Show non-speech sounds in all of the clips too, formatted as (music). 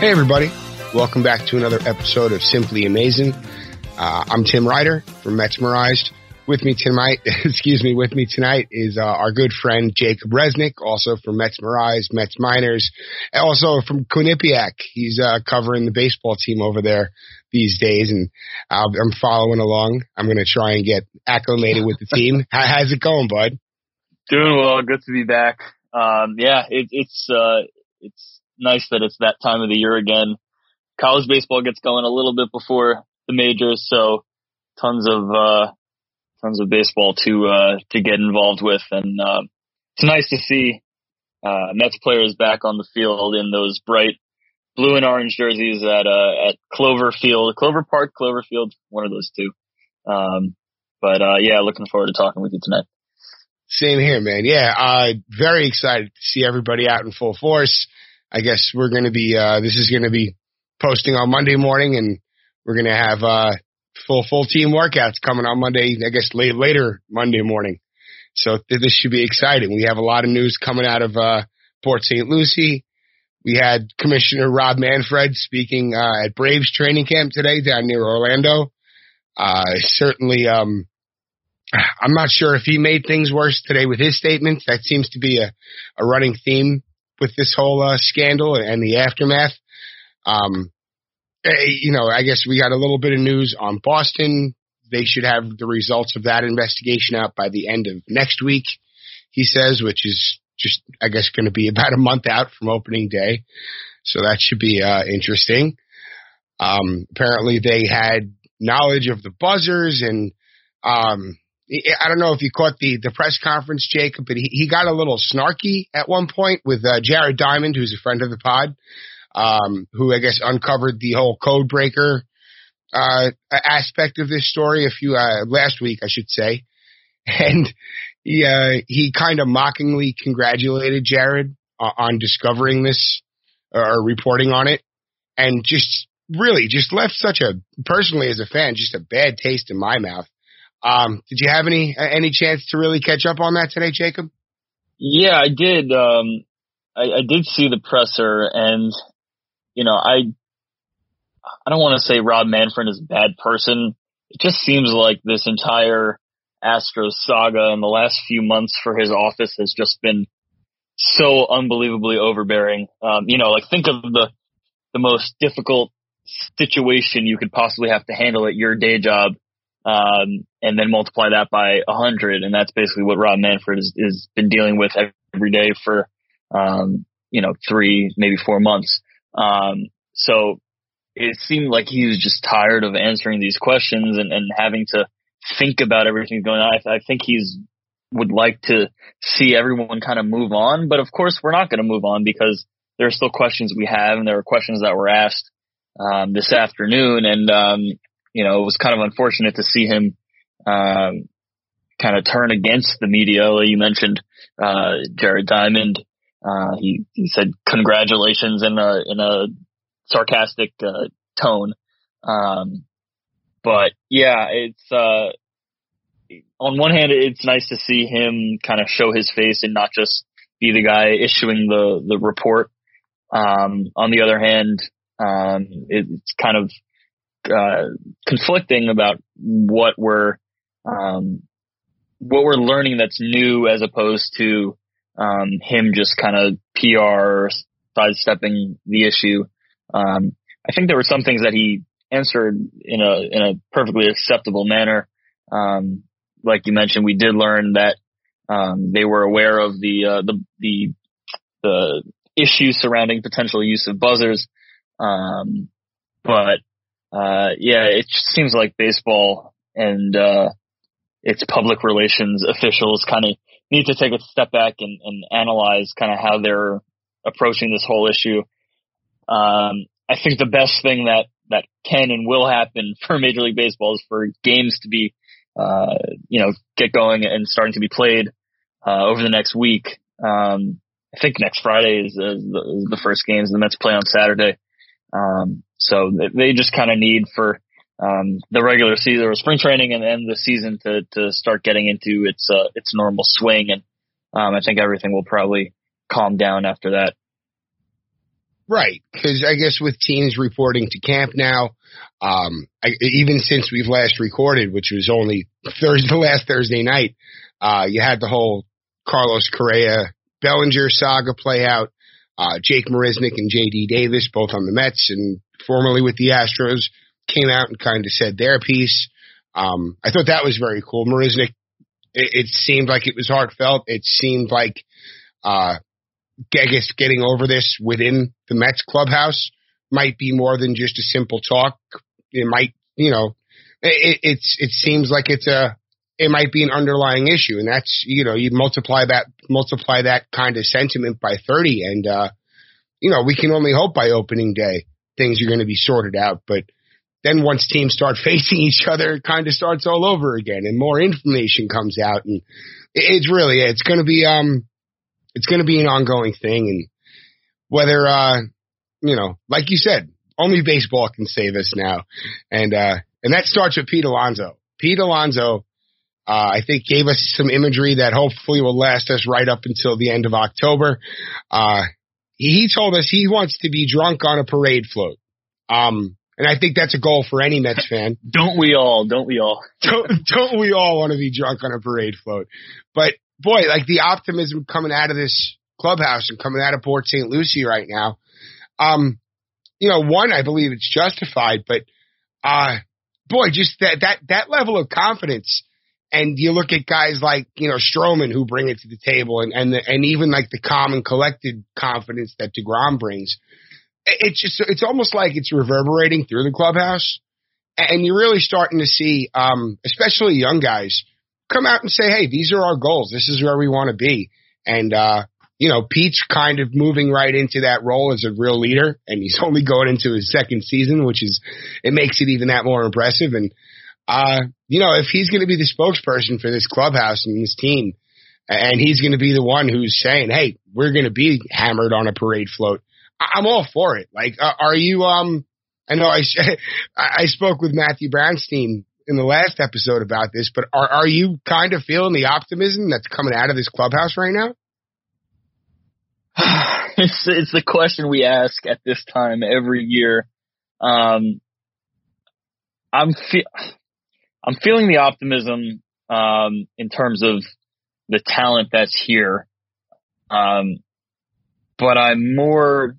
Hey, everybody. Welcome back to another episode of Simply Amazin'. Uh, I'm Tim Ryder from Metsmerized. With me tonight, (laughs) excuse me, with me tonight is uh, our good friend Jacob Resnick, also from Metsmerized, Mets Minors, and also from Quinnipiac. He's uh, covering the baseball team over there these days, and I'm following along. I'm going to try and get acclimated with the team. (laughs) how's it going, bud? Doing well. Good to be back. Um, yeah, it, it's uh, it's nice that it's that time of the year again. College baseball gets going a little bit before the majors, so tons of uh, tons of baseball to uh, to get involved with, and uh, it's nice to see uh, Mets players back on the field in those bright blue and orange jerseys at uh, at Clover Field, Clover Park, Cloverfield, one of those two. Um, but uh, yeah, looking forward to talking with you tonight. Same here, man. Yeah, uh, very excited to see everybody out in full force. I guess we're going to be, uh, this is going to be posting on Monday morning and we're going to have, uh, full, full team workouts coming on Monday, I guess late, later Monday morning. So th- this should be exciting. We have a lot of news coming out of, uh, Port St. Lucie. We had Commissioner Rob Manfred speaking, uh, at Braves training camp today down near Orlando. Uh, certainly, um, I'm not sure if he made things worse today with his statements. That seems to be a, a running theme with this whole uh, scandal and the aftermath. Um, eh, you know, I guess we got a little bit of news on Boston. They should have the results of that investigation out by the end of next week, he says, which is just, I guess, going to be (laughs) about a month out from opening day. So that should be uh, interesting. Um, apparently, they had knowledge of the buzzers and um, I don't know if you caught the the press conference, Jacob, but he, he got a little snarky at one point with uh, Jared Diamond, who's a friend of the pod, um, who I guess uncovered the whole code breaker uh, aspect of this story a few uh, last week, I should say, (laughs) and he uh, he kind of mockingly congratulated Jared on discovering this or reporting on it, and just really just left such a personally as a fan just a bad taste in my mouth um, did you have any any chance to really catch up on that today, Jacob? Yeah, I did. Um, I, I did see the presser, and you know, I I don't want to say Rob Manfred is a bad person. It just seems like this entire Astros saga in the last few months for his office has just been so unbelievably overbearing. Um, you know, like think of the the most difficult situation you could possibly have to handle at your day job um, and then multiply that by a hundred, and that's basically what Rob Manfred has, been dealing with every day for, um, you know, three maybe four months. Um, so it seemed like he was just tired of answering these questions and, and having to think about everything going on. I, I think he's would like to see everyone kind of move on, but of course we're not going to move on because there are still questions we have, and there are questions that were asked um, this afternoon, and um, you know, it was kind of unfortunate to see him um, kind of turn against the media. You mentioned uh, Jared Diamond. Uh, he he said congratulations in a in a sarcastic uh, tone. Um, but yeah, it's uh, on one hand, it's nice to see him kind of show his face and not just be the guy issuing the the report. Um, on the other hand, um, it's kind of uh, conflicting about what we're um, what we're learning that's new as opposed to um, him just kind of PR sidestepping the issue. Um, I think there were some things that he answered in a in a perfectly acceptable manner. Um, like you mentioned, we did learn that um, they were aware of the uh, the the the issues surrounding potential use of buzzers, um, but uh, yeah, it just seems like baseball and uh, its public relations officials kind of need to take a step back and, and analyze kind of how they're approaching this whole issue. Um, I think the best thing that that can and will happen (laughs) for Major League Baseball is for games to be, uh, you know, get going and starting to be played uh, over the next week. Um, I think next Friday is, is, the, is the first games. The Mets play on Saturday. Um, so they just kind of need for um, the regular season or spring training and then the season to to start getting into its uh, its normal swing. And um, I think everything will probably calm down after that. Right, because I guess with teams reporting to camp now, um, I, even since we've last recorded, which was only Thursday, (laughs) last Thursday night, uh, you had the whole Carlos Correa Bellinger saga play out. Uh, Jake Marisnick and J.D. Davis, both on the Mets and formerly with the Astros, came out and kind of said their piece. Um, I thought that was very cool. Marisnick, it, it seemed like it was heartfelt. It seemed like, uh, I getting over this within the Mets clubhouse might be more than just a simple talk. It might, you know, it, it's, it seems like it's a, it might be an underlying issue. And that's, you know, you multiply that, multiply that kind of sentiment by 30. And, uh, you know, we can only hope by opening day things are going to be sorted out. But then once teams start (laughs) facing each other, it kind of starts all over again and more information comes out. And it's really, it's going to be, um, it's going to be an ongoing thing. And whether, uh, you know, like you said, only baseball can save us now. And, uh, and that starts with Pete Alonso. Pete Alonso, uh, I think gave us some imagery that hopefully will last us right up until the end of October. Uh, he told us he wants to be drunk on a parade float. Um, and I think that's a goal for any Mets (laughs) fan. don't we all? Don't we all? (laughs) don't, don't we all want to be drunk on a parade float? But boy, like the optimism coming out of this clubhouse and coming out of Port St. Lucie right now. Um, you know, one, I believe it's justified, but, uh, boy, just that, that, that level of confidence. And you look at guys like, you know, Stroman who bring it to the table and, and, the, and even like the calm and collected confidence that DeGrom brings. It's just, it's almost like it's reverberating through the clubhouse. And you're really starting to see, um, especially young guys come out and say, Hey, these are our goals. This is where we want to be. And, uh, you know, Pete's kind of moving right into that role as a real leader, and he's (laughs) only going into his second season, which is it makes it even that more impressive. And uh, you know, if he's going to be the spokesperson for this clubhouse and this team, and he's going to be the one who's saying, "Hey, we're going to be hammered on a parade float," I'm all for it. Like, uh, are you? Um, I know (laughs) I I spoke with Matthew Brownstein in the last episode about this, but are are you kind of feeling the optimism that's coming out of this clubhouse right now? (sighs) it's it's the question we ask at this time every year. Um, I'm fe- I'm feeling the optimism um, in terms of the talent that's here, um, but I'm more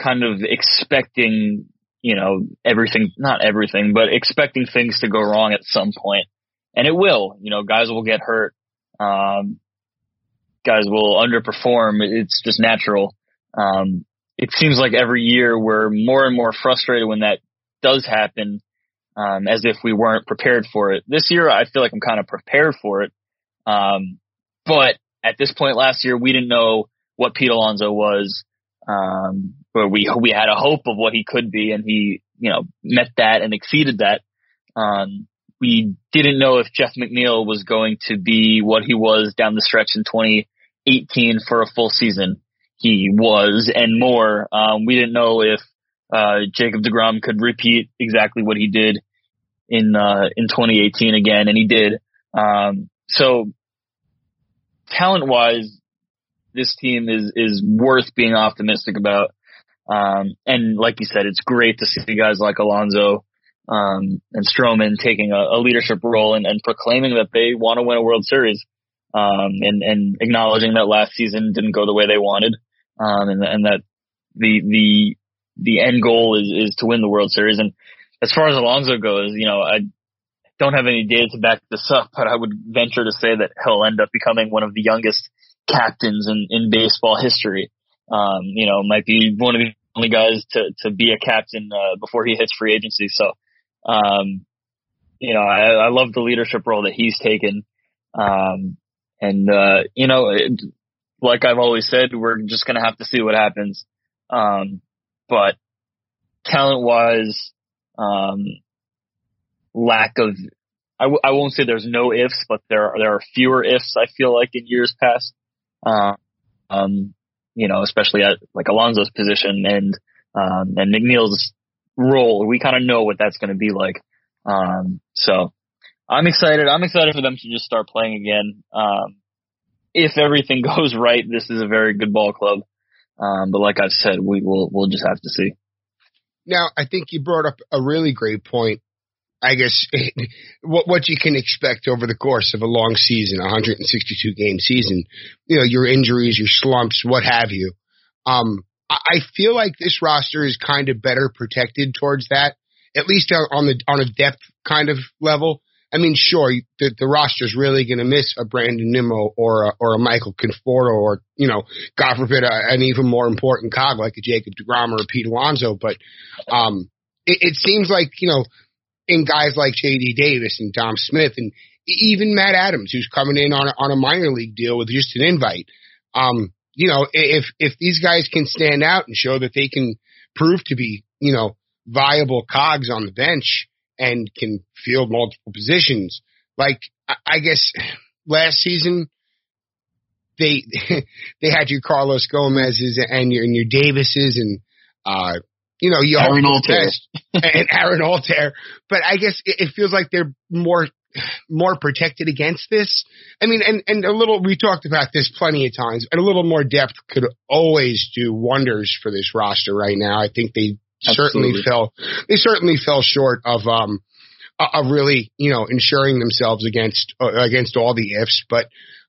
kind of expecting, you know, everything, not everything, but expecting things to go wrong at some point, and it will. You know, guys will get hurt. Um, guys will underperform. It's just natural. Um, it seems like every year we're more and more frustrated when that does happen, um, as if we weren't prepared for it. This year, I feel like I'm kind of prepared for it. Um, but at this point last year, we didn't know what Pete Alonso was. Um, but we, we had a hope of what he could be and he, you know, met that and exceeded that. Um, we didn't know if Jeff McNeil was going to be what he was down the stretch in 2018 for a full season. He was and more. Um, we didn't know if uh, Jacob Degrom could repeat exactly what he did in uh, in 2018 again, and he did. Um, so talent wise, this team is is worth being optimistic about. Um, and like you said, it's great to see guys like Alonso um, and Stroman taking a, a leadership role and, and, proclaiming that they want to win a World Series, um, and, and, acknowledging that last season didn't go the way they wanted, um, and, and, that the the the end goal is is to win the World Series. And as far as Alonso goes, you know, I don't have any data to back this up, but I would venture to say that he'll end up becoming one of the youngest captains in in baseball history. Um, you know, might be one of the only guys to to be a captain uh, before he hits free agency. So um, you know, I, I love the leadership role that he's taken. Um, and, uh, you know, it, like I've always said, we're just going to have to see what happens. Um, but talent wise, um, lack of, I w- I won't say there's no ifs, but there are, there are fewer ifs. I feel like in years past, uh, um, you know, especially at like Alonso's position and, um, and McNeil's role. We kind of know what that's going to be like. Um, so I'm excited. I'm excited for them to just start playing again. Um, if everything (laughs) goes right, this is a very good ball club. Um, but like I've said, we will we'll just have to see. Now, I think you brought up a really great point. I guess (laughs) what what you can expect over the course of a long season, a 162 game season, you know, your injuries, your slumps, what have you. Um, I feel like this roster is kind of better protected towards that, at least on the on a depth kind of level. I mean, sure, the, the roster's really going to miss a Brandon Nimmo or a, or a Michael Conforto or, you know, God forbid, a, an even more important cog like a Jacob DeGrom or a Pete Alonso. But, um, it, it seems like, you know, in guys like JD Davis and Dom Smith and even Matt Adams, who's coming in on on a minor league deal with just an invite. Um, you know, if, if these guys can stand out and show that they can prove to be, you know, viable cogs on the bench, and can field multiple positions. Like I guess last season they (laughs) they had your Carlos Gomez's and your and your Davises and uh you know you Aaron Altherr and (laughs) Aaron Altherr, but I guess it, it feels like they're more more protected against this. I mean, and and a little we talked about this plenty of times, and a little more depth could always do wonders for this roster right now. I think they certainly fell they certainly fell short of um of really you know ensuring themselves against uh, against all the ifs but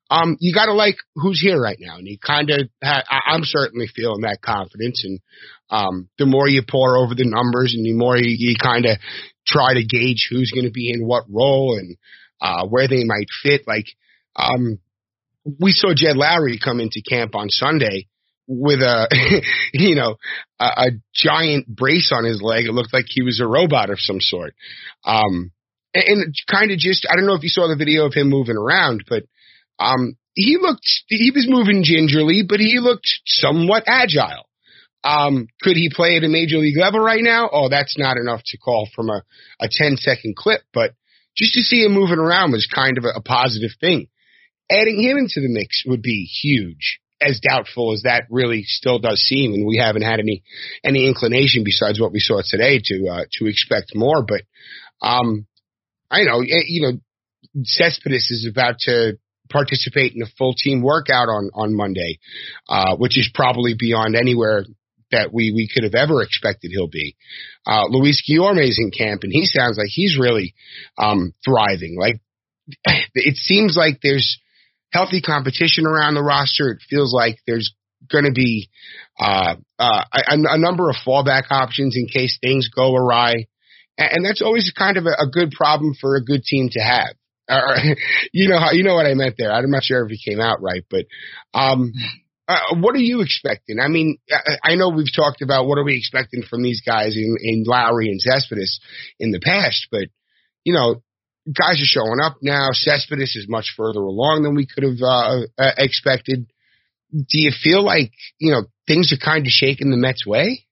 um you got to like who's here right now and you kind of ha- I'm certainly feeling that confidence and um the more you pour over the numbers and the more you, you kind of try to gauge who's going to be in what role and uh where they might fit like um we saw Jed Lowrie come into camp on Sunday with a, (laughs) you know, a, a, giant brace on his leg. It looked like he was a robot of some sort. Um, and, and kind of just, I don't know if you saw the video of him moving around, but, um, he looked, he was moving gingerly, but he looked somewhat agile. Um, could he play at a major league level right now? Oh, that's not enough to call from a, a 10 second clip, but just to see him moving around was kind of a, a positive thing. Adding him into the mix would be huge as doubtful as that really still does seem, and we haven't had any any inclination besides what we saw today to uh, to expect more. But um, I know eh, you know Cespedes is about to participate in a full team workout on on Monday, uh, which is probably beyond anywhere that we we could have ever expected he'll be. Uh, Luis Guillorme's in camp, and he sounds like he's really um, thriving. Like (laughs) it seems like there's healthy competition around the roster. It feels like there's going to be uh, uh, a, a, number of fallback options in case things go awry, and, and that's always kind of a, a, good problem for a good team to have. Uh, (laughs) you know how you know what I meant there. I'm not sure if it came out right, but um, uh, what are you expecting? I mean, I, I know we've talked about what are we expecting from these guys in, in Lowrie and Cespedes in the past, but you know, guys are showing up now. Cespedes is much further along than we could have uh, uh, expected. Do you feel like you know things are kind of shaking the Mets' way?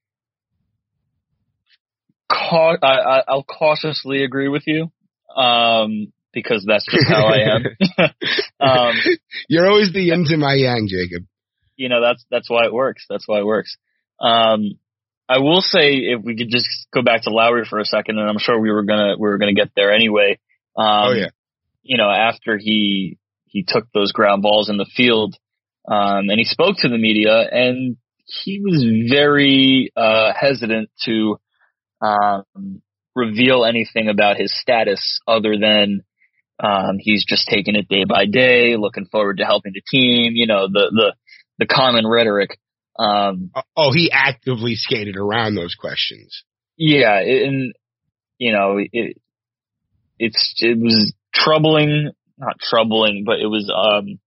Ca- I, will cautiously agree with you um, because that's just how I am. (laughs) um, You're always the yin to my yang, Jacob. You know that's that's why it works. That's why it works. Um, I will say if we could just go back to Lowrie for a second, and I'm sure we were gonna we were gonna get there anyway. Um, oh yeah. You know, after he he took those ground balls in the field, um, and he spoke to the media, and he was very uh, hesitant to um, reveal anything about his status other than um, he's just taking it day by day, looking forward to helping the team. You know, the the the common rhetoric. Um, oh, he actively skated around those questions. Yeah, and you know, it, it's it was troubling, not troubling, but it was um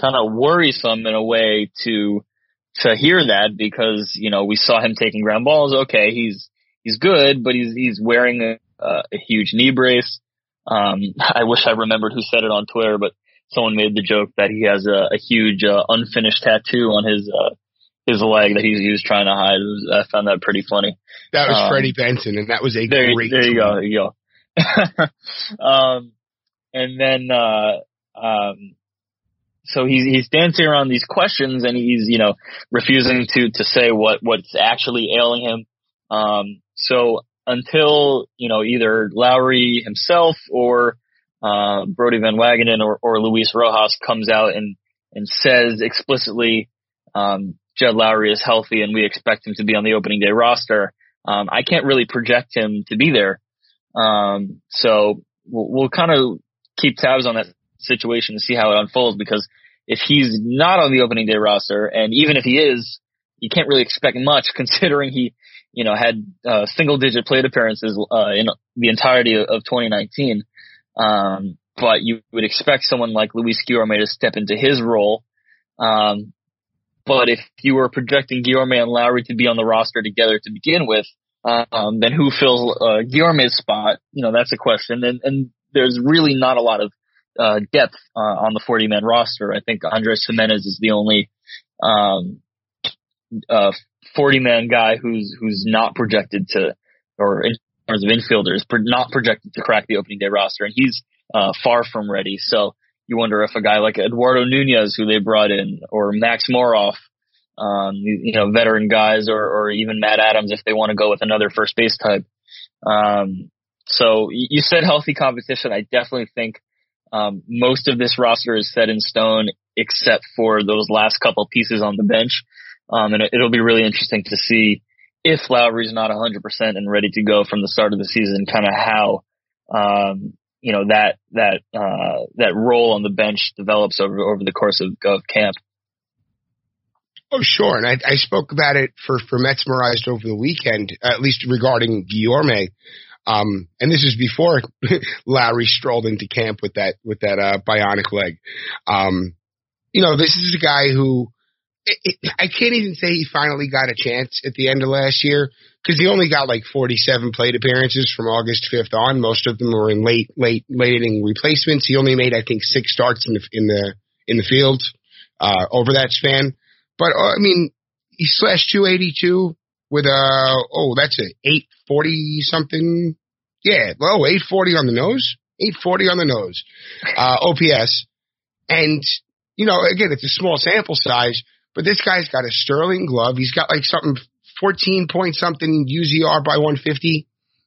kind of worrisome in a way to to hear that because you know we saw him taking ground balls. Okay, he's he's good, but he's he's wearing a, a huge knee brace. Um, (laughs) I wish I remembered who said it on Twitter, but someone made the joke that he has a, a huge uh, unfinished tattoo on his uh, his leg that he's he was trying to hide. I found that pretty funny. That was um, Freddie Benson, and that was a there, great. There you go. There you go. (laughs) um, and then, uh, um, so he's he's dancing around these questions and he's you know refusing to to say what what's actually ailing him. Um, so until you know either Lowrie himself or uh, Brodie Van Wagenen or, or Luis Rojas comes out and and says explicitly, um, Jed Lowrie is healthy and we expect him to be on the opening day roster, um, I can't really project him to be there. Um, so we'll, we'll kind of keep tabs on that situation to see how it unfolds because if he's not on the opening day roster, and even if he is, you can't really expect much (laughs) considering he, you know, had uh, single digit plate appearances uh, in the entirety of 2019. Um, but you would expect someone like Luis Guillorme to step into his role. Um, but if you were projecting Guillorme and Lowrie to be on the roster together to begin with, um, then who fills uh, Guillorme's spot? You know, that's a question. And, and there's really not a lot of uh, depth uh, on the 40 man roster. I think Andres Gimenez is the only um, uh, 40 man guy who's who's not projected to, or in terms of infielders, not projected to crack the opening day roster, and he's uh, far from ready. So you wonder if a guy like Eduardo Nunez, who they brought in, or Max Moroff, um, you, know, veteran guys, or, or even Matt Adams, if they want to go with another first base type. Um, so you said healthy competition. I definitely think um, most of this roster is set in stone, except for those last couple pieces on the bench. Um, and it, will be really interesting to see if Lowrie's not 100% and ready to go from the start of the season, kind of how, um, you know, that, that, uh, that role on the bench develops over, over the course of, of camp. Oh, sure. And I, I spoke about it for, for Metsmerized over the weekend, at least regarding Guillorme. Um, and this is before (laughs) Larry strolled into camp with that, with that, uh, bionic leg. Um, you know, this is a guy who it, it, I can't even say he finally got a chance at the end of last year because he only got like 47 plate appearances from August 5th on. Most of them were in late, late, late inning replacements. He only made, I think, six starts in the, in the, in the field, uh, over that span. But, uh, I mean, he slashed 282 with a, oh, that's a 840 something. Yeah. Well, 840 on the nose, 840 on the nose, (laughs) uh, OPS. And, you know, again, it's a small sample size, but this guy's got a sterling glove. He's got like something 14 point something UZR by 150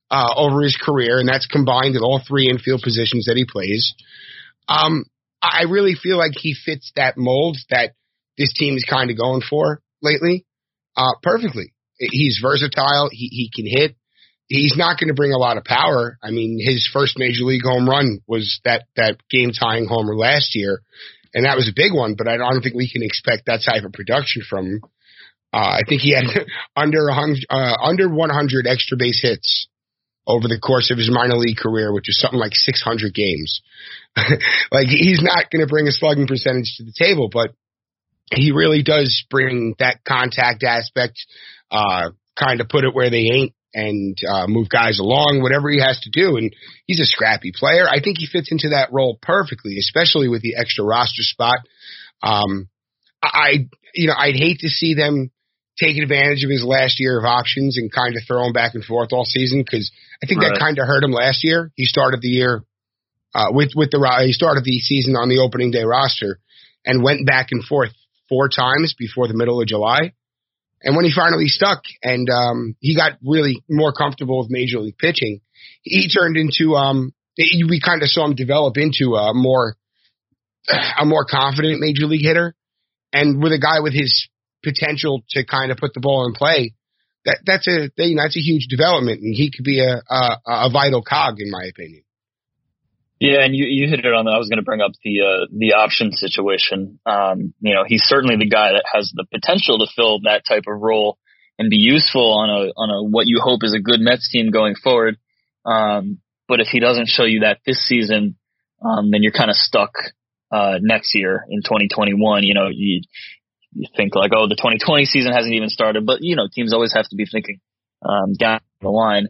uh, over his career, and that's combined at all three infield positions that he plays. Um, I really feel like he fits that mold that this team is kind of going for lately uh, perfectly. He's versatile. He, he can hit. He's not going to bring a lot of power. I mean, his first major league home run was that, that game tying homer last year and that was a big one. But I don't think we can expect that type of production from him. Uh, I think he had (laughs) under uh, under 100 extra base hits over the course of his minor league career, which is something like 600 games. (laughs) like he's not going to bring a slugging percentage to the table, but he really does bring that contact aspect, uh, kind of put it where they ain't and uh, move guys along, whatever he has to do. And he's a scrappy player. I think he fits into that role perfectly, especially with the extra roster spot. Um, I, you know, I'd hate to see them take advantage of his last year of options and kind of throw him back and forth all season because I think right. that kind of hurt him last year. He started the year uh, with with the he started the season on the opening day roster and went back and forth four times before the middle of July. And when he finally stuck and um, he got really more comfortable with major league pitching, he turned into um, we kind of saw him develop into a more a more confident major league hitter. And with a guy with his potential to kind of put the ball in play, that that's a you know, that's a huge development, and he could be a, a a vital cog in my opinion. Yeah, and you, you hit it on that. I was going to bring up the uh, the option situation. Um, you know, he's certainly the guy that has the potential to fill that type of role and be useful on a on a what you hope is a good Mets team going forward. Um, but if he doesn't show you that this season, um, then you're kind of stuck uh, next year in 2021. You know, you you think like, oh, the 2020 season hasn't even started, but you know, teams always have to be thinking um, down the line.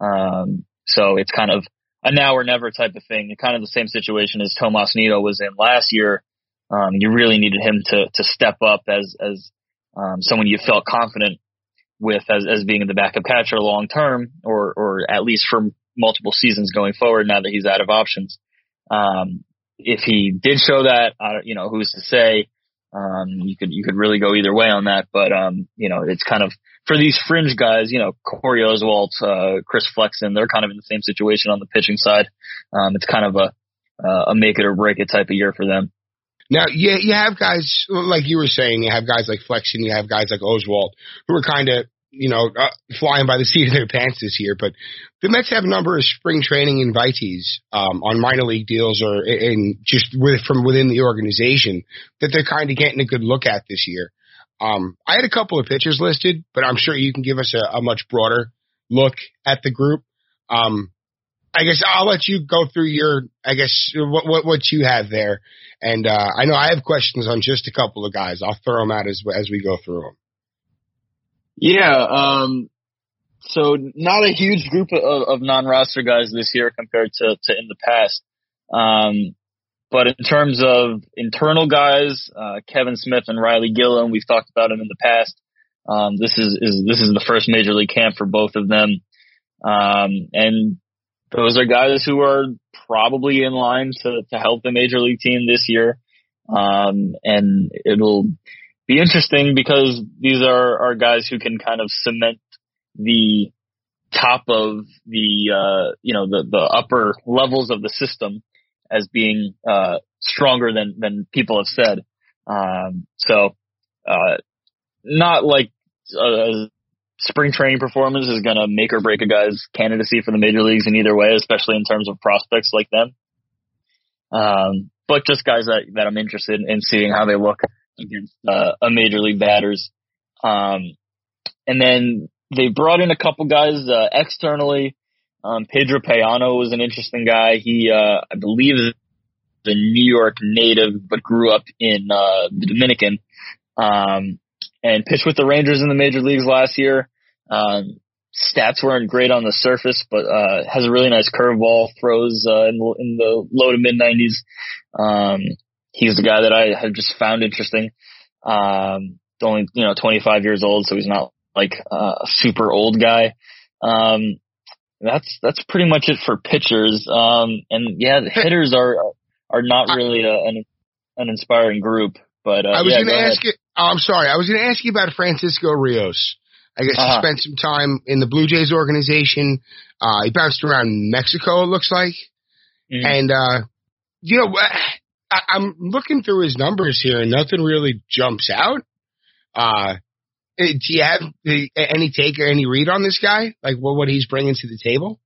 Um, so it's kind of a now or never type of thing. Kind of the same situation as Tomas Nido was in last year. Um, you really needed him to to step up as as um, someone you felt confident with as as being in the backup catcher long term, or or at least for multiple seasons going forward. Now that he's out of options, um, if he did show that, uh, you know, who's to say? Um, you could you could really go either way on that, but um, you know, it's kind of for these fringe guys, you know, Corey Oswalt, uh, Chris Flexen, they're kind of in the same situation on the pitching side. Um, it's kind of a uh, a make it or break it type of year for them. Now, yeah, you have guys like you were saying. You have guys like Flexen. You have guys like Oswalt who are kind of you know uh, flying by the (laughs) seat of their pants this year. But the Mets have a number of spring training invitees um, on minor league deals or in just with, from within the organization that they're kind of getting a good look at this year. Um, I had a couple of pitchers listed, but I'm sure you can give us a, a much broader look at the group. Um, I guess I'll let you go through your, I guess what what, what you have there, and uh, I know I have questions on just a couple of guys. I'll throw them out as as we go through them. Yeah, um, so not a huge group of, of non-roster guys this year compared to to in the past. Um, but in terms of internal guys, uh, Kevin Smith and Ryley Gilliam, we've talked about them in the past. Um, this is, is this is the first major league camp for both of them, um, and those are guys who are probably in line to, to help the major league team this year. Um, and it'll be interesting because these are, are guys who can kind of cement the top of the, uh, you know, the, the upper levels of the system as being, uh, stronger than, than people have said. Um, so, uh, not like, uh, spring training performance is going to make or break a guy's candidacy for the major leagues in either way, especially in terms of prospects like them. Um, but just guys that, that I'm interested in seeing how they look against uh, a major league batters. Um, and then they brought in a couple guys uh, externally. Um, Pedro Payano was an interesting guy. He, uh, I believe, is a New York native, but grew up in uh, the Dominican. Um, and pitched with the Rangers in the major leagues last year. Um, stats weren't great on the surface, but uh, has a really nice curveball, throws uh, in, the, in the low to mid 90s. Um, he's the guy that I have just found interesting. Um, only you know 25 years old, so he's not like a super old guy. Um, that's that's pretty much it for pitchers. Um, and yeah, the hitters are are not really a, an an inspiring group. But uh, I was yeah, going to ask you. Oh, I'm sorry. I was going to ask you about Francisco Rios. I guess uh-huh. he spent some time in the Blue Jays organization. Uh, he bounced around Mexico, it looks like. Mm-hmm. And, uh, you know, I, I'm looking through his numbers here and nothing really jumps out. Uh, do you have any take or any read on this guy? Like what, what he's bringing to the table?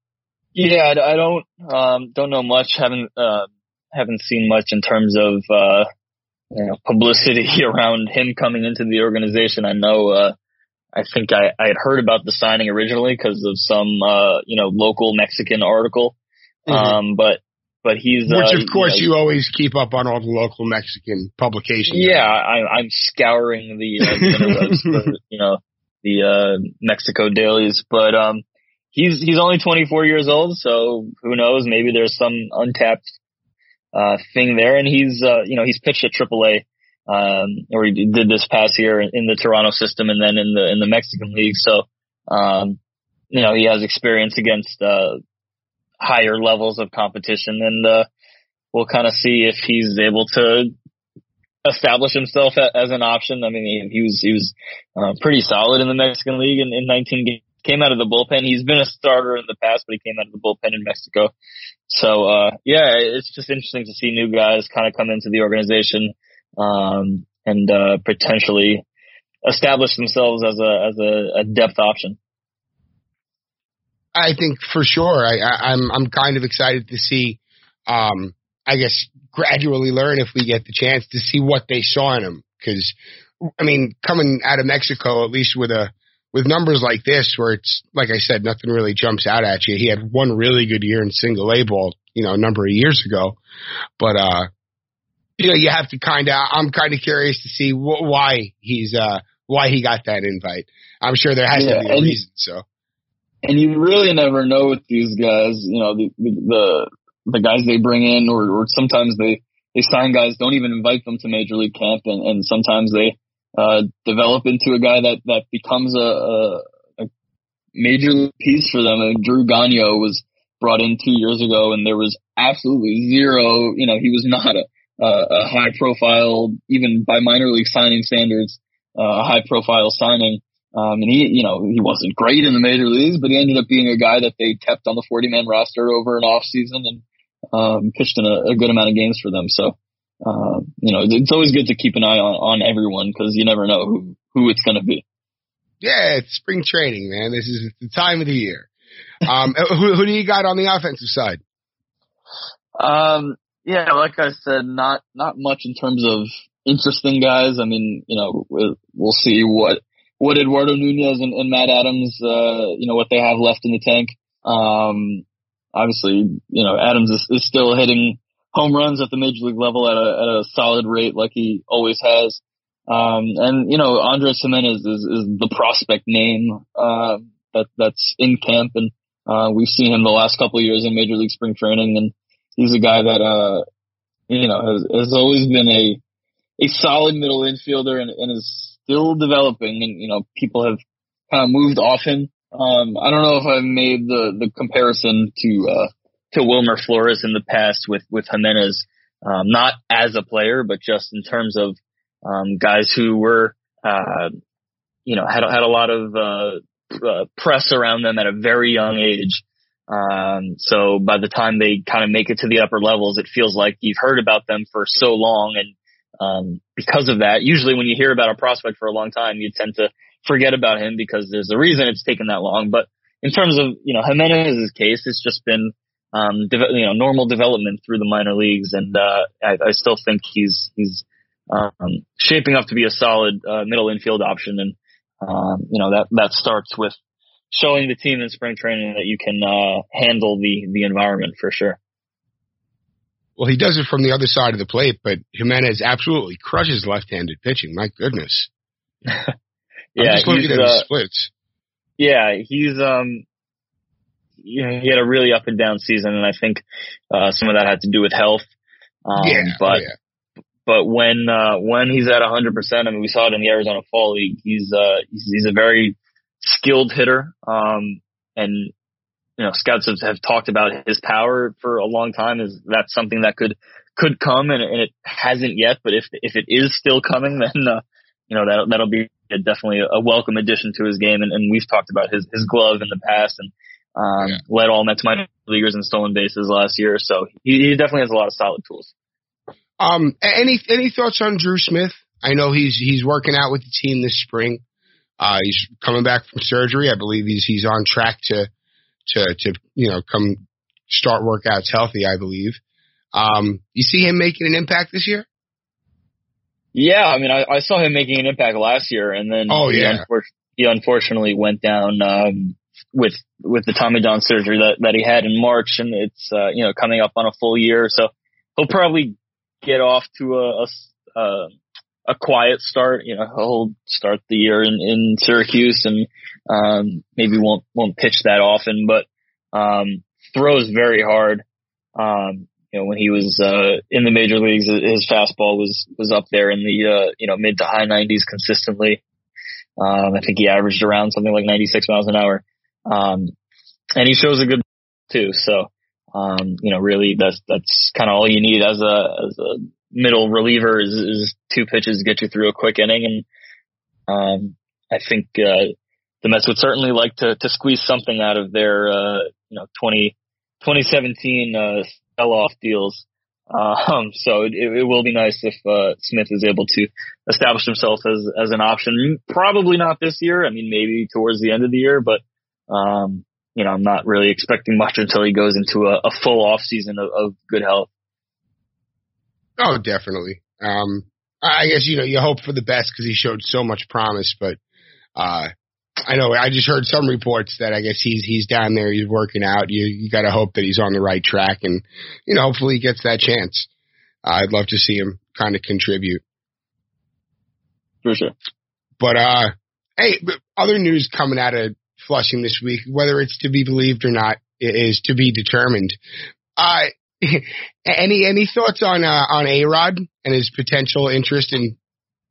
Yeah, I don't, um, don't know much. Haven't, uh, haven't seen much in terms of, uh, you know, publicity (laughs) around him coming into the organization. I know, uh, I think I, I had heard about the signing originally because of some, uh, you know, local Mexican article. Mm-hmm. Um, but, but he's, which uh, of course you, know, you, always keep up on all the local Mexican publications. Yeah. I, I'm scouring the, uh, (laughs) for, you know, the, uh, Mexico dailies, but, um, he's, he's only 24 years old. So who knows? Maybe there's some untapped, uh, thing there. And he's, uh, you know, he's pitched at AAA um, or he did this past year in the Toronto system and then in the in the Mexican league. So, um, you know, he has experience against uh, higher levels of competition, and uh, we'll kind of see if he's able to establish himself as an option. I mean, he was he was uh, pretty solid in the Mexican league in, in 19 games. Came out of the bullpen. He's been a starter in the past, but he came out of the bullpen in Mexico. So, uh, yeah, it's just interesting to see new guys kind of come into the organization um, and uh, potentially establish themselves as a as a, a, depth option. I think for sure. I, I, am I'm, I'm kind of excited to see. Um, I guess gradually learn if we get the chance to see what they saw in him. Because I mean, coming out of Mexico, at least with a with numbers like this, where it's like I said, nothing really jumps out at you. He had one really good year in single A ball, you know, a number of years ago, but uh, you know, you have to kind of, I'm kind of curious to see wh- why he's, uh, why he got that invite. I'm sure there has yeah, to be a reason. So, and you really never know with these guys, you know, the, the, the guys they bring in, or, or sometimes they, they sign guys, don't even invite them to major league camp. And, and sometimes they, uh, develop into a guy that, that becomes a, a, a major piece for them. And Drew Gagnon was brought in two years ago and there was absolutely zero, you know, he was not a, a high profile, even by minor league signing standards, uh, a high profile signing. Um, and he, you know, he wasn't great in the major leagues, but he ended up being a guy that they kept on the 40 man roster over an off season and, um, pitched in a, a, good amount of games for them. So, uh, you know, it's always good to keep an eye on, on everyone because you never know who, who it's going to be. Yeah, it's spring training, man. This is the time of the year. Um, (laughs) who, who do you got on the offensive side? Um, yeah, like I said, not not much in terms of interesting guys. I mean, you know, we'll, we'll see what what Eduardo Nunez and, and Matt Adams, uh, you know, what they have left in the tank. Um, obviously, you know, Adams is, is still hitting home runs at the major league level at a, at a solid rate like he always has. Um, and you know, Andres Gimenez is, is the prospect name, uh, that, that's in camp. And, uh, we've seen him the last couple of years in major league spring training. And he's a guy that, uh, you know, has, has always been a, a solid middle infielder and, and is still developing. And, you know, people have kind of moved off him. Um, I don't know if I've made the, the comparison to, uh, to Wilmer Flores in the past with, with Gimenez, um, not as a player, but just in terms of, um, guys who were, uh, you know, had, had a lot of, uh, uh, press around them at a very young age. Um, so by the time they kind of make it to the upper levels, it feels like you've heard about them for so long. And, um, because of that, usually when you hear about a prospect for a long time, you tend to forget about him because there's a reason it's taken that long. But in terms of, you know, Gimenez's case, it's just been, um, de- you know, normal development through the minor leagues. And, uh, I, I still think he's, he's, um, shaping up to be a solid, uh, middle infield option. And, um, you know, that, that starts with showing the team in spring training that you can, uh, handle the, the environment for sure. Well, he does it from the other side of the plate, but Gimenez absolutely crushes left-handed pitching. My goodness. (laughs) yeah, I'm just looking at uh, splits. Yeah, he's um, you know, he had a really up and down season, and I think uh, some of that had to do with health. Um, yeah, but oh, yeah. but when uh, when he's at 100, percent I mean, we saw it in the Arizona Fall League. He's uh, he's, he's a very skilled hitter, um, and you know, scouts have, have talked about his power for a long time. Is that something that could could come, and, and it hasn't yet. But if if it is still coming, (laughs) then uh, you know that that'll be a, definitely a welcome addition to his game. And, and we've talked about his his glove in the past, and um, Yeah. led all Mets minor leaguers in stolen bases last year. So he, he definitely has a lot of solid tools. Um, any any thoughts on Drew Smith? I know he's he's working out with the team this spring. Uh, he's coming back from surgery. I believe he's he's on track to to to you know come start workouts healthy. I believe. Um, you see him making an impact this year? Yeah, I mean, I, I saw him making an impact last year, and then Oh, he, yeah. unfor- he unfortunately went down um, with with the Tommy John surgery that that he had in March, and it's uh, you know coming up on a full year, so he'll probably get off to a uh, a quiet start. You know, he'll start the year in, in Syracuse, and um, maybe won't won't pitch that often, but um, throws very hard. Um, you know, when he was uh, in the major leagues, his fastball was was up there in the uh, you know mid to high 90s consistently. Um, I think he averaged around something like 96 miles an hour, um, and he shows a good too. So, um, you know, really, that's that's kind of all you need as a as a middle reliever is, is two pitches to get you through a quick inning, and um, I think uh, the Mets would certainly like to to squeeze something out of their uh, you know 20 2017 uh, sell off deals. Um, so it, it will be nice if uh, Smith is able to establish himself as as an option. Probably not this year. I mean, maybe towards the end of the year, but um, you know, I'm not really expecting much until he goes into a, a full off season of, of good health. Oh, definitely. Um, I guess you know you hope for the best because he showed so much promise, but uh, I know I just heard some reports that I guess he's he's down there, he's working out. You you got to hope that he's on the right track, and you know hopefully he gets that chance. Uh, I'd love to see him kind of contribute. For sure. But uh, hey, but other news coming out of Flushing this week, whether it's to be believed or not, is to be determined. Uh, (laughs) any any thoughts on uh, on A Rod and his potential interest in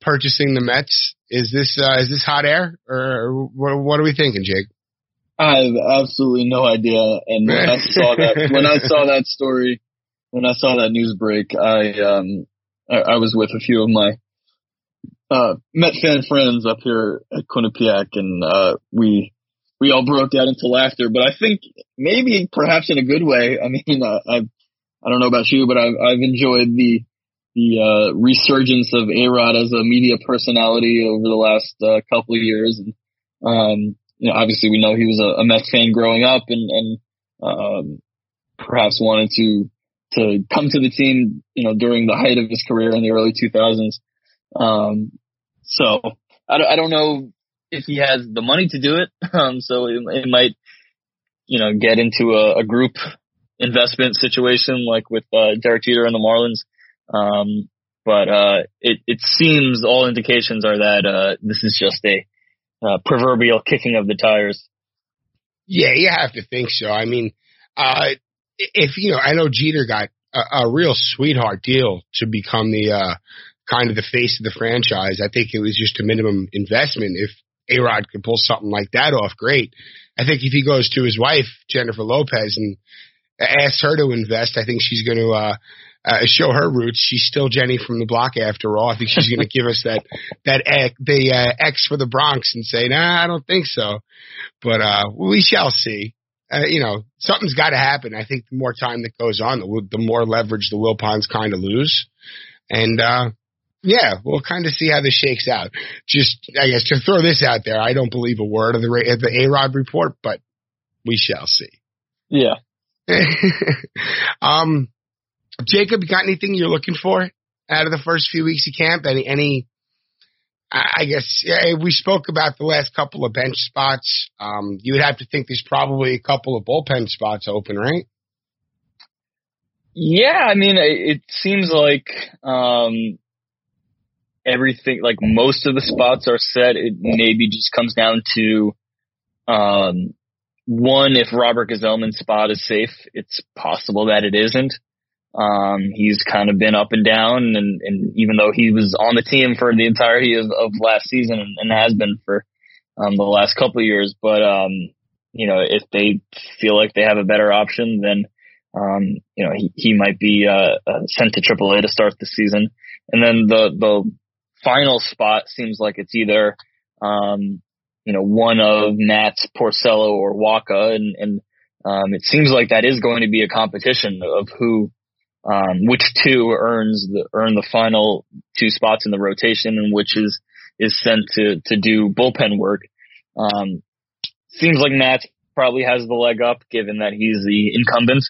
purchasing the Mets? Is this uh, is this hot air or what, what are we thinking, Jake? I have absolutely no idea. And when I (laughs) saw that, when I saw that story, when I saw that news break, I, um, I, I was with a few of my, uh, Met fan friends up here at Quinnipiac and, uh, we, we all broke out into laughter, but I think maybe perhaps in a good way. I mean, (laughs) uh, I, I don't know about you, but I've, I've enjoyed the, the uh, resurgence of A Rod as a media personality over the last uh, couple of years. And, um, you know, obviously we know he was a, a Mets fan growing up and, and, um, perhaps wanted to, to come to the team, you know, during the height of his career in the early 2000s. Um, so I don't, I don't know if he has the money to do it. (laughs) Um, so it, it might, you know, get into a, a group investment situation like with uh, Derek Jeter and the Marlins. Um, but uh, it it seems all indications are that uh, this is just a uh, proverbial kicking of the tires. Yeah, you have to think so. I mean, uh, if you know, I know Jeter got a, a real sweetheart deal to become the uh, kind of the face of the franchise. I think it was just a minimum investment. If A Rod could pull something like that off, great. I think if he goes to his wife Jennifer Lopez and asks her to invest, I think she's going to uh, show her roots. She's still Jenny from the block after all. I think she's going to give us that (laughs) that X, the uh, X for the Bronx and say, nah, I don't think so. But uh, we shall see. Uh, you know, something's got to happen. I think the more time that goes on, the, the more leverage the Wilpons kind of lose. And uh, yeah, we'll kind of see how this shakes out. Just, I guess, to throw this out there, I don't believe a word of the of the A Rod report, but we shall see. Yeah. (laughs) um, Jacob, you got anything you're looking for out of the first few weeks of camp? Any, any, I guess yeah, we spoke about the last couple of bench spots. Um, you would have to think there's probably a couple of bullpen spots open, right? Yeah, I mean, it seems like um, everything, like most of the spots are set. It maybe just comes down to um, one, if Robert Gsellman's spot is safe, it's possible that it isn't. Um, he's kind of been up and down, and, and even though he was on the team for the entirety of, of last season and, has been for um, the last couple of years, but um, you know, if they feel like they have a better option, then um, you know he, he might be uh, uh, sent to AAA to start the season. And then the the final spot seems like it's either um, you know one of Matz, Porcello, or Wacha, and and um, it seems like that is going to be a competition of who um, which two earns the earn the final two spots in the rotation and which is is sent to to do bullpen work. Um, seems like Matz probably has the leg up given that he's the incumbent,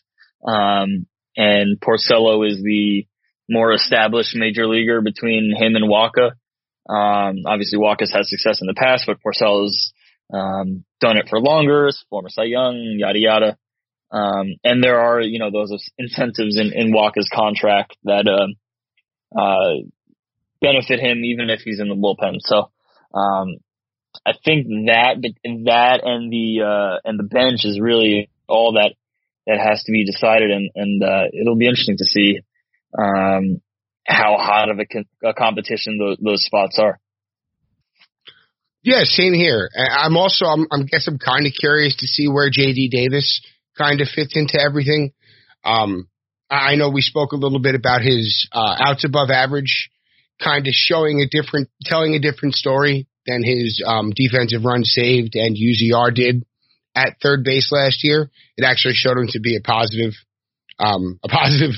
um, and Porcello is the more established major leaguer between him and Wacha. Um, obviously Wacha's had success in the past, but Porcello's um, done it for longer, former Cy Young, yada yada. Um, and there are, you know, those incentives in, in Wacha's contract that, uh, uh, benefit him even if he's in the bullpen. So, um, I think that, that and the, uh, and the bench is really all that, that has to be decided and, and, uh, it'll be interesting to see, um, how hot of a, a competition those, those spots are. Yeah, same here. I'm also, I'm, I guess I'm kind of curious to see where JD Davis kind of fits into everything. Um, I know we spoke a little bit about his uh, outs above average, kind of showing a different, telling a different story than his um, defensive run saved and UZR did at third base last year. It actually showed him to be a positive, um, a (laughs) positive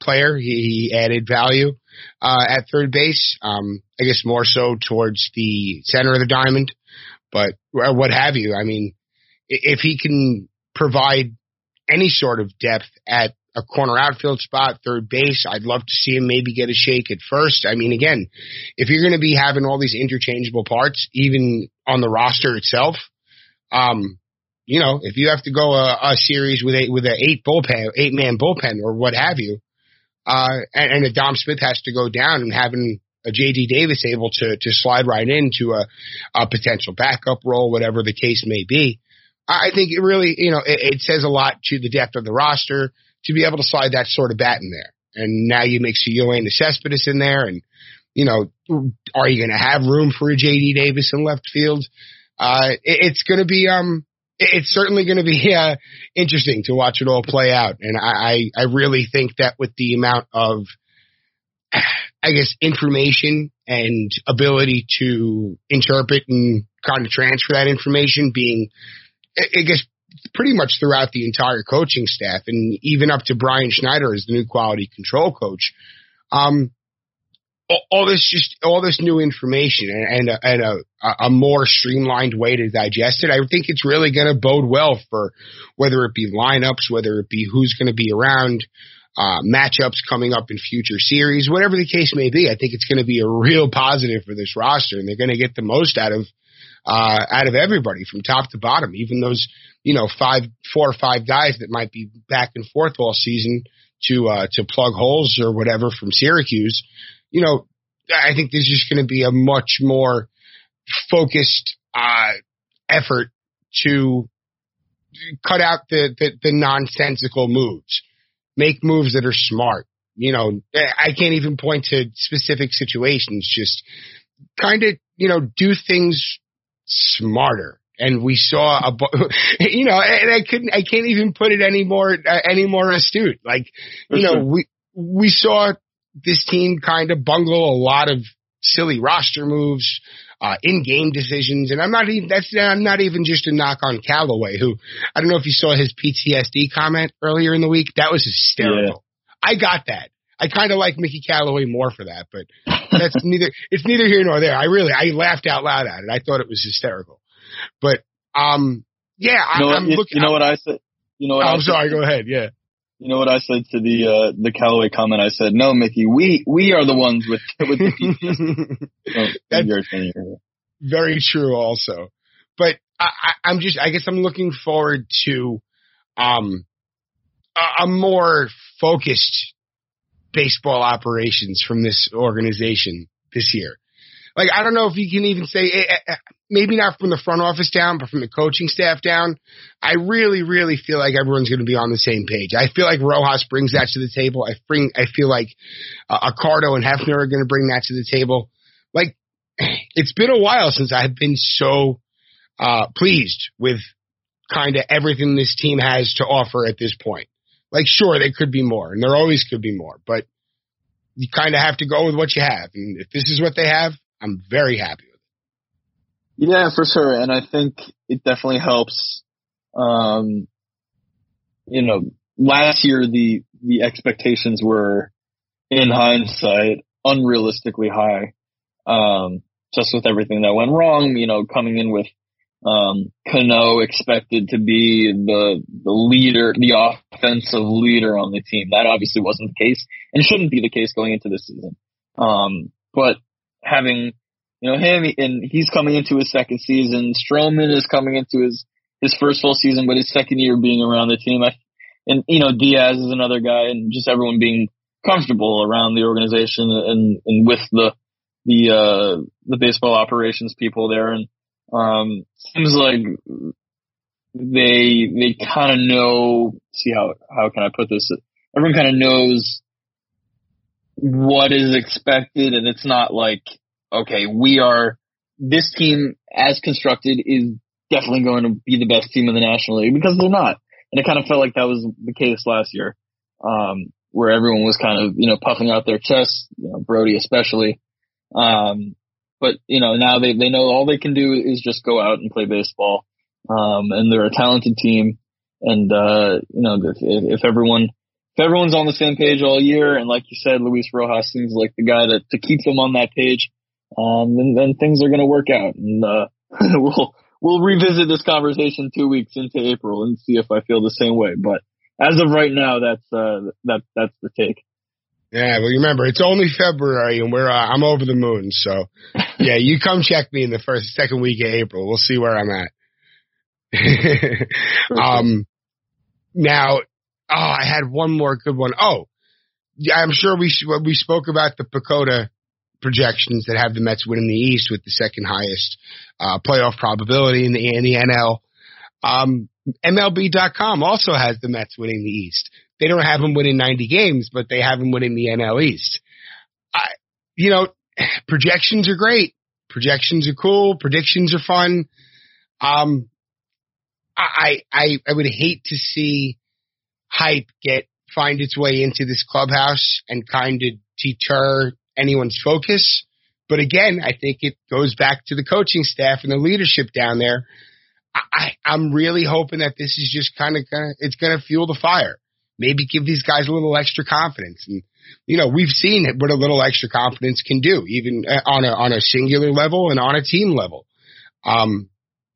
player. He, he added value uh, at third base. Um, I guess more so towards the center of the diamond, but what have you. I mean, if he can provide any sort of depth at a corner outfield spot, third base. I'd love to see him maybe get a shake at first. I mean, again, if you're going to be having all these interchangeable parts, even on the roster itself, um, you know, if you have to go a, a series with a with an eight bullpen, eight man bullpen, or what have you, uh, and, and a Dom Smith has to go down, and having a JD Davis able to to slide right into a, a potential backup role, whatever the case may be, I think it really, you know, it, it, says a lot to the depth of the roster to be able to slide that sort of bat in there. And now you make Yoenis Cespedes in there, and you know, are you going to have room for a JD Davis in left field? Uh, it, it's going to be, um, it's certainly going to be (laughs) uh, interesting to watch it all play out. And I, I really think that with the amount of, I guess, information and ability to interpret and kind of transfer that information being I guess pretty much throughout the entire coaching staff and even up to Brian Schneider as the new quality control coach. Um, all this just all this new information and, and, a, and a, a more streamlined way to digest it. I think it's really going to bode well for whether it be lineups, whether it be who's going to be around, uh, matchups coming up in future series, whatever the case may be. I think it's going to be a real positive for this roster, and they're going to get the most out of uh, out of everybody from top to bottom, even those you know five, four or five guys that might be back and forth all season to uh, to plug holes or whatever from Syracuse you know, I think there's just going to be a much more focused uh, effort to cut out the, the, the nonsensical moves, make moves that are smart. You know, I can't even point to specific situations. Just kind of, you know, do things smarter. And we saw a, (laughs) you know, and I couldn't, I can't even put it any more, uh, any more astute. Like, you know, we, we saw this team kind of bungle a lot of silly roster moves, uh, in-game decisions, and I'm not even that's I'm not even just a knock on Callaway, who I don't know if you saw his PTSD comment earlier in the week. That was hysterical. Yeah. I got that. I kind of like Mickey Callaway more for that, but that's neither. It's neither here nor there. I really I laughed out loud at it. I thought it was hysterical, but um, yeah, you know I, am looking. You know what I said. You know what? Oh, I'm sorry. Go ahead. Yeah. You know what I said to the uh, the Callaway comment? I said, "No, Mickey, we we are the ones with with the (laughs) PTSD." That's very true, also. But I, I, I'm just, I guess, I'm looking forward to um a, a more focused baseball operations from this organization this year. Like, I don't know if you can even say, eh, eh, eh, maybe not from the front office down, but from the coaching staff down. I really, really feel like everyone's going to be on the same page. I feel like Rojas brings that to the table. I bring, I feel like uh, Accardo and Hefner are going to bring that to the table. Like, it's been a while since I've been so uh, pleased with kind of everything this team has to offer at this point. Like, sure, there could be more, and there always could be more, but you kind of have to go with what you have. And if this is what they have, I'm very happy with it. Yeah, for sure. And I think it definitely helps. Um, you know, last year the, the expectations were in hindsight unrealistically high. Um, just with everything that went wrong, you know, coming in with, um, Cano expected to be the, the leader, the offensive leader on the team. That obviously wasn't the case and shouldn't be the case going into this season. Um, but having, you know, him and he's coming into his second season. Stroman is coming into his, his first full season, but his second year being around the team. I, and, you know, Diaz is another guy and just everyone being comfortable around the organization and, and with the, the, uh, the baseball operations people there. And, um, seems like they, they kind of know, see how, how can I put this? Everyone kind of knows what is expected and it's not like, okay, we are, this team as constructed is definitely going to be the best team in the National League because they're not. And it kind of felt like that was the case last year, um, where everyone was kind of, you know, puffing out their chests, you know, Brodie especially. Um, but, you know, now they, they know all they can do is just go out and play baseball. Um, and they're a talented team. And, uh, you know, if, if everyone, if everyone's on the same page all year, and like you said, Luis Rojas seems like the guy to, to keep them on that page, um, then, then things are going to work out. And, uh, (laughs) we'll, we'll revisit this conversation two weeks into April and see if I feel the same way. But as of right now, that's, uh, that, that's the take. Yeah, well, remember it's only February and we're uh, I'm over the moon. So, (laughs) yeah, you come check me in the first second week of April. We'll see where I'm at. (laughs) um, now Oh, I had one more good one. Oh, yeah, I'm sure we we spoke about the PECOTA projections that have the Mets winning the East with the second highest uh, playoff probability in the in the NL. Um, MLB.com also has the Mets winning the East. They don't have them winning 90 games, but they have them winning the NL East. I, you know, projections are great. Projections are cool. Predictions are fun. Um, I, I, I would hate to see hype get find its way into this clubhouse and kind of deter anyone's focus. But again, I think it goes back to the coaching staff and the leadership down there. I, I'm really hoping that this is just kind of gonna, it's going to fuel the fire maybe give these guys a little extra confidence. And, you know, we've seen what a little extra confidence can do, even uh, on a, on a singular level and on a team level. Um,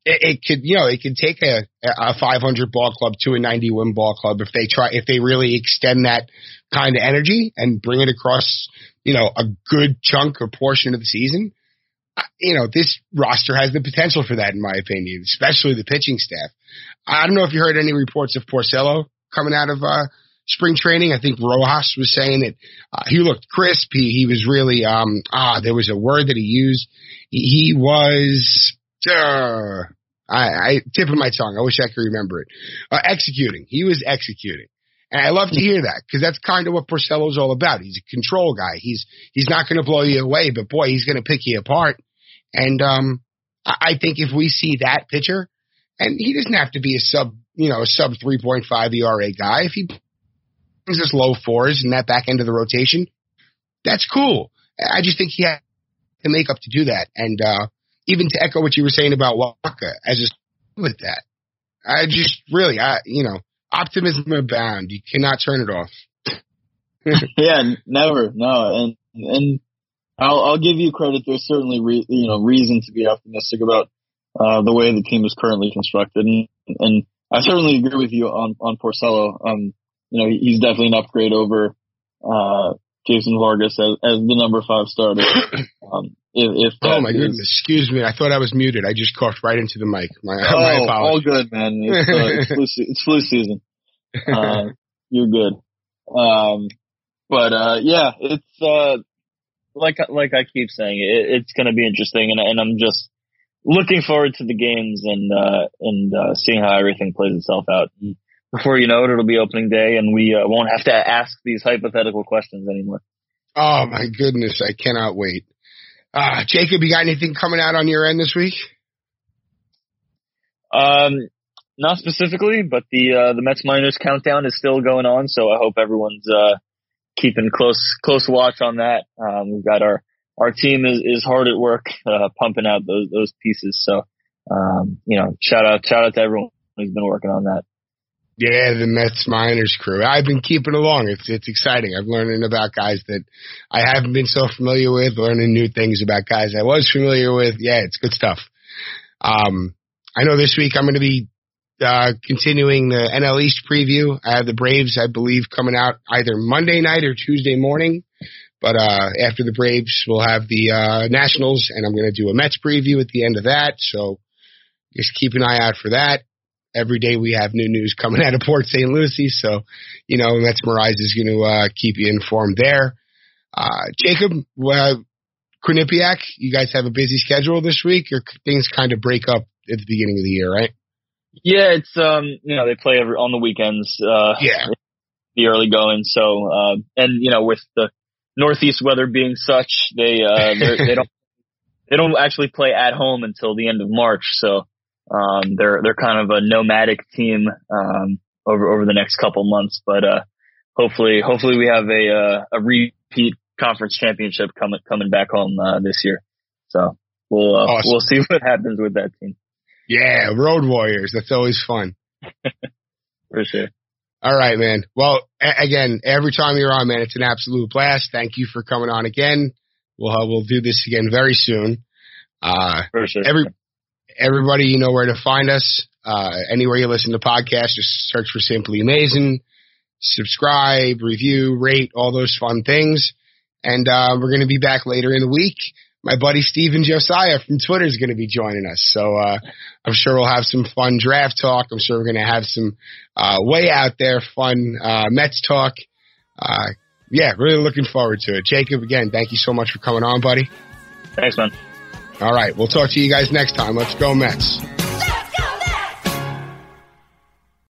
it, it could, you know, it could take a, a 500 ball club to a 90 win ball club if they try, if they really extend that kind of energy and bring it across, you know, a good chunk or portion of the season. You know, this roster has the potential for that, in my opinion, especially the pitching staff. I don't know if you heard any reports of Porcello coming out of uh, spring training. I think Rojas was saying that uh, he looked crisp. He, he was really um ah there was a word that he used. He, he was uh, I, I tip of my tongue. I wish I could remember it. Uh, executing. He was executing. And I love to hear that because that's kind of what Porcello's all about. He's a control guy. He's he's not going to blow you away, but boy, he's going to pick you apart. And um, I think if we see that pitcher, and he doesn't have to be a sub, you know, a sub three point five ERA guy. If he brings us low fours in that back end of the rotation, that's cool. I just think he has the makeup to do that. And uh, even to echo what you were saying about Wacha, as a with that, I just really, I you know, optimism abound. You cannot turn it off. (laughs) yeah, never, no, and and I'll I'll give you credit. There's certainly re, you know reason to be optimistic about uh, the way the team is currently constructed, and, and I certainly agree with you on on Porcello. Um, you know, he's definitely an upgrade over uh, Jason Vargas as, as the number five starter. (coughs) Um, if, if oh my is, goodness, excuse me, I thought I was muted. I just coughed right into the mic. My, oh, my apologies. all good, man. It's, uh, it's, (laughs) flu, it's flu season. Uh, you're good. Um, but uh, yeah, it's uh, like like I keep saying, it, it's going to be interesting, and, and I'm just looking forward to the games and uh, and uh, seeing how everything plays itself out. And before you know it, it'll be opening day, and we uh, won't have to ask these hypothetical questions anymore. Oh my goodness, I cannot wait. Uh, Jacob, you got anything coming out on your end this week? Um, not specifically, but the uh, the Mets minors countdown is still going on, so I hope everyone's uh, keeping close close watch on that. Um, we've got our our team is, is hard at work uh, pumping out those those pieces. So um, you know, shout out shout out to everyone who's been working on that. Yeah, the Mets minors crew. I've been keeping along. It's it's exciting. I'm learning about guys that I haven't been so familiar with, learning new things about guys I was familiar with. Yeah, it's good stuff. Um, I know this week I'm going to be uh, continuing the NL East preview. I have the Braves, I believe, coming out either Monday night or Tuesday morning. But uh, after the Braves, we'll have the uh, Nationals, and I'm going to do a Mets preview at the end of that. So just keep an eye out for that every day we have new news coming out of Port St. Lucie. So, you know, MetsMerized is going to uh, keep you informed there. Uh, Jacob, uh, Quinnipiac, you guys have a busy schedule this week, or things kind of break up at the beginning of the year, right? Yeah, it's um, you know, they play every on the weekends. Uh, yeah, the early going. So, uh, and you know, with the northeast weather being such, they uh, (laughs) they don't they don't actually play at home until the end of March. So, um, they're they're kind of a nomadic team um, over over the next couple months, but uh, hopefully hopefully we have a uh, a repeat conference championship coming coming back home uh, this year. So we'll uh, awesome. we'll see what happens with that team. Yeah, Road Warriors. That's always fun. (laughs) For sure. All right, man. Well, a- again, every time you're on, man, it's an absolute blast. Thank you for coming on again. We'll uh, we'll do this again very soon. Uh, for sure. Every everybody, you know where to find us. Uh, anywhere you listen to podcasts, just search for Simply Amazin'. Subscribe, review, rate, all those fun things. And uh, we're going to be back later in the week. My buddy Steven Josiah from Twitter is going to be joining us. So uh, I'm sure we'll have some fun draft talk. I'm sure we're going to have some uh, way out there fun uh, Mets talk. Uh, yeah, really looking forward to it. Jacob, again, thank you so much for coming on, buddy. Thanks, man. All right. We'll talk to you guys next time. Let's go, Mets.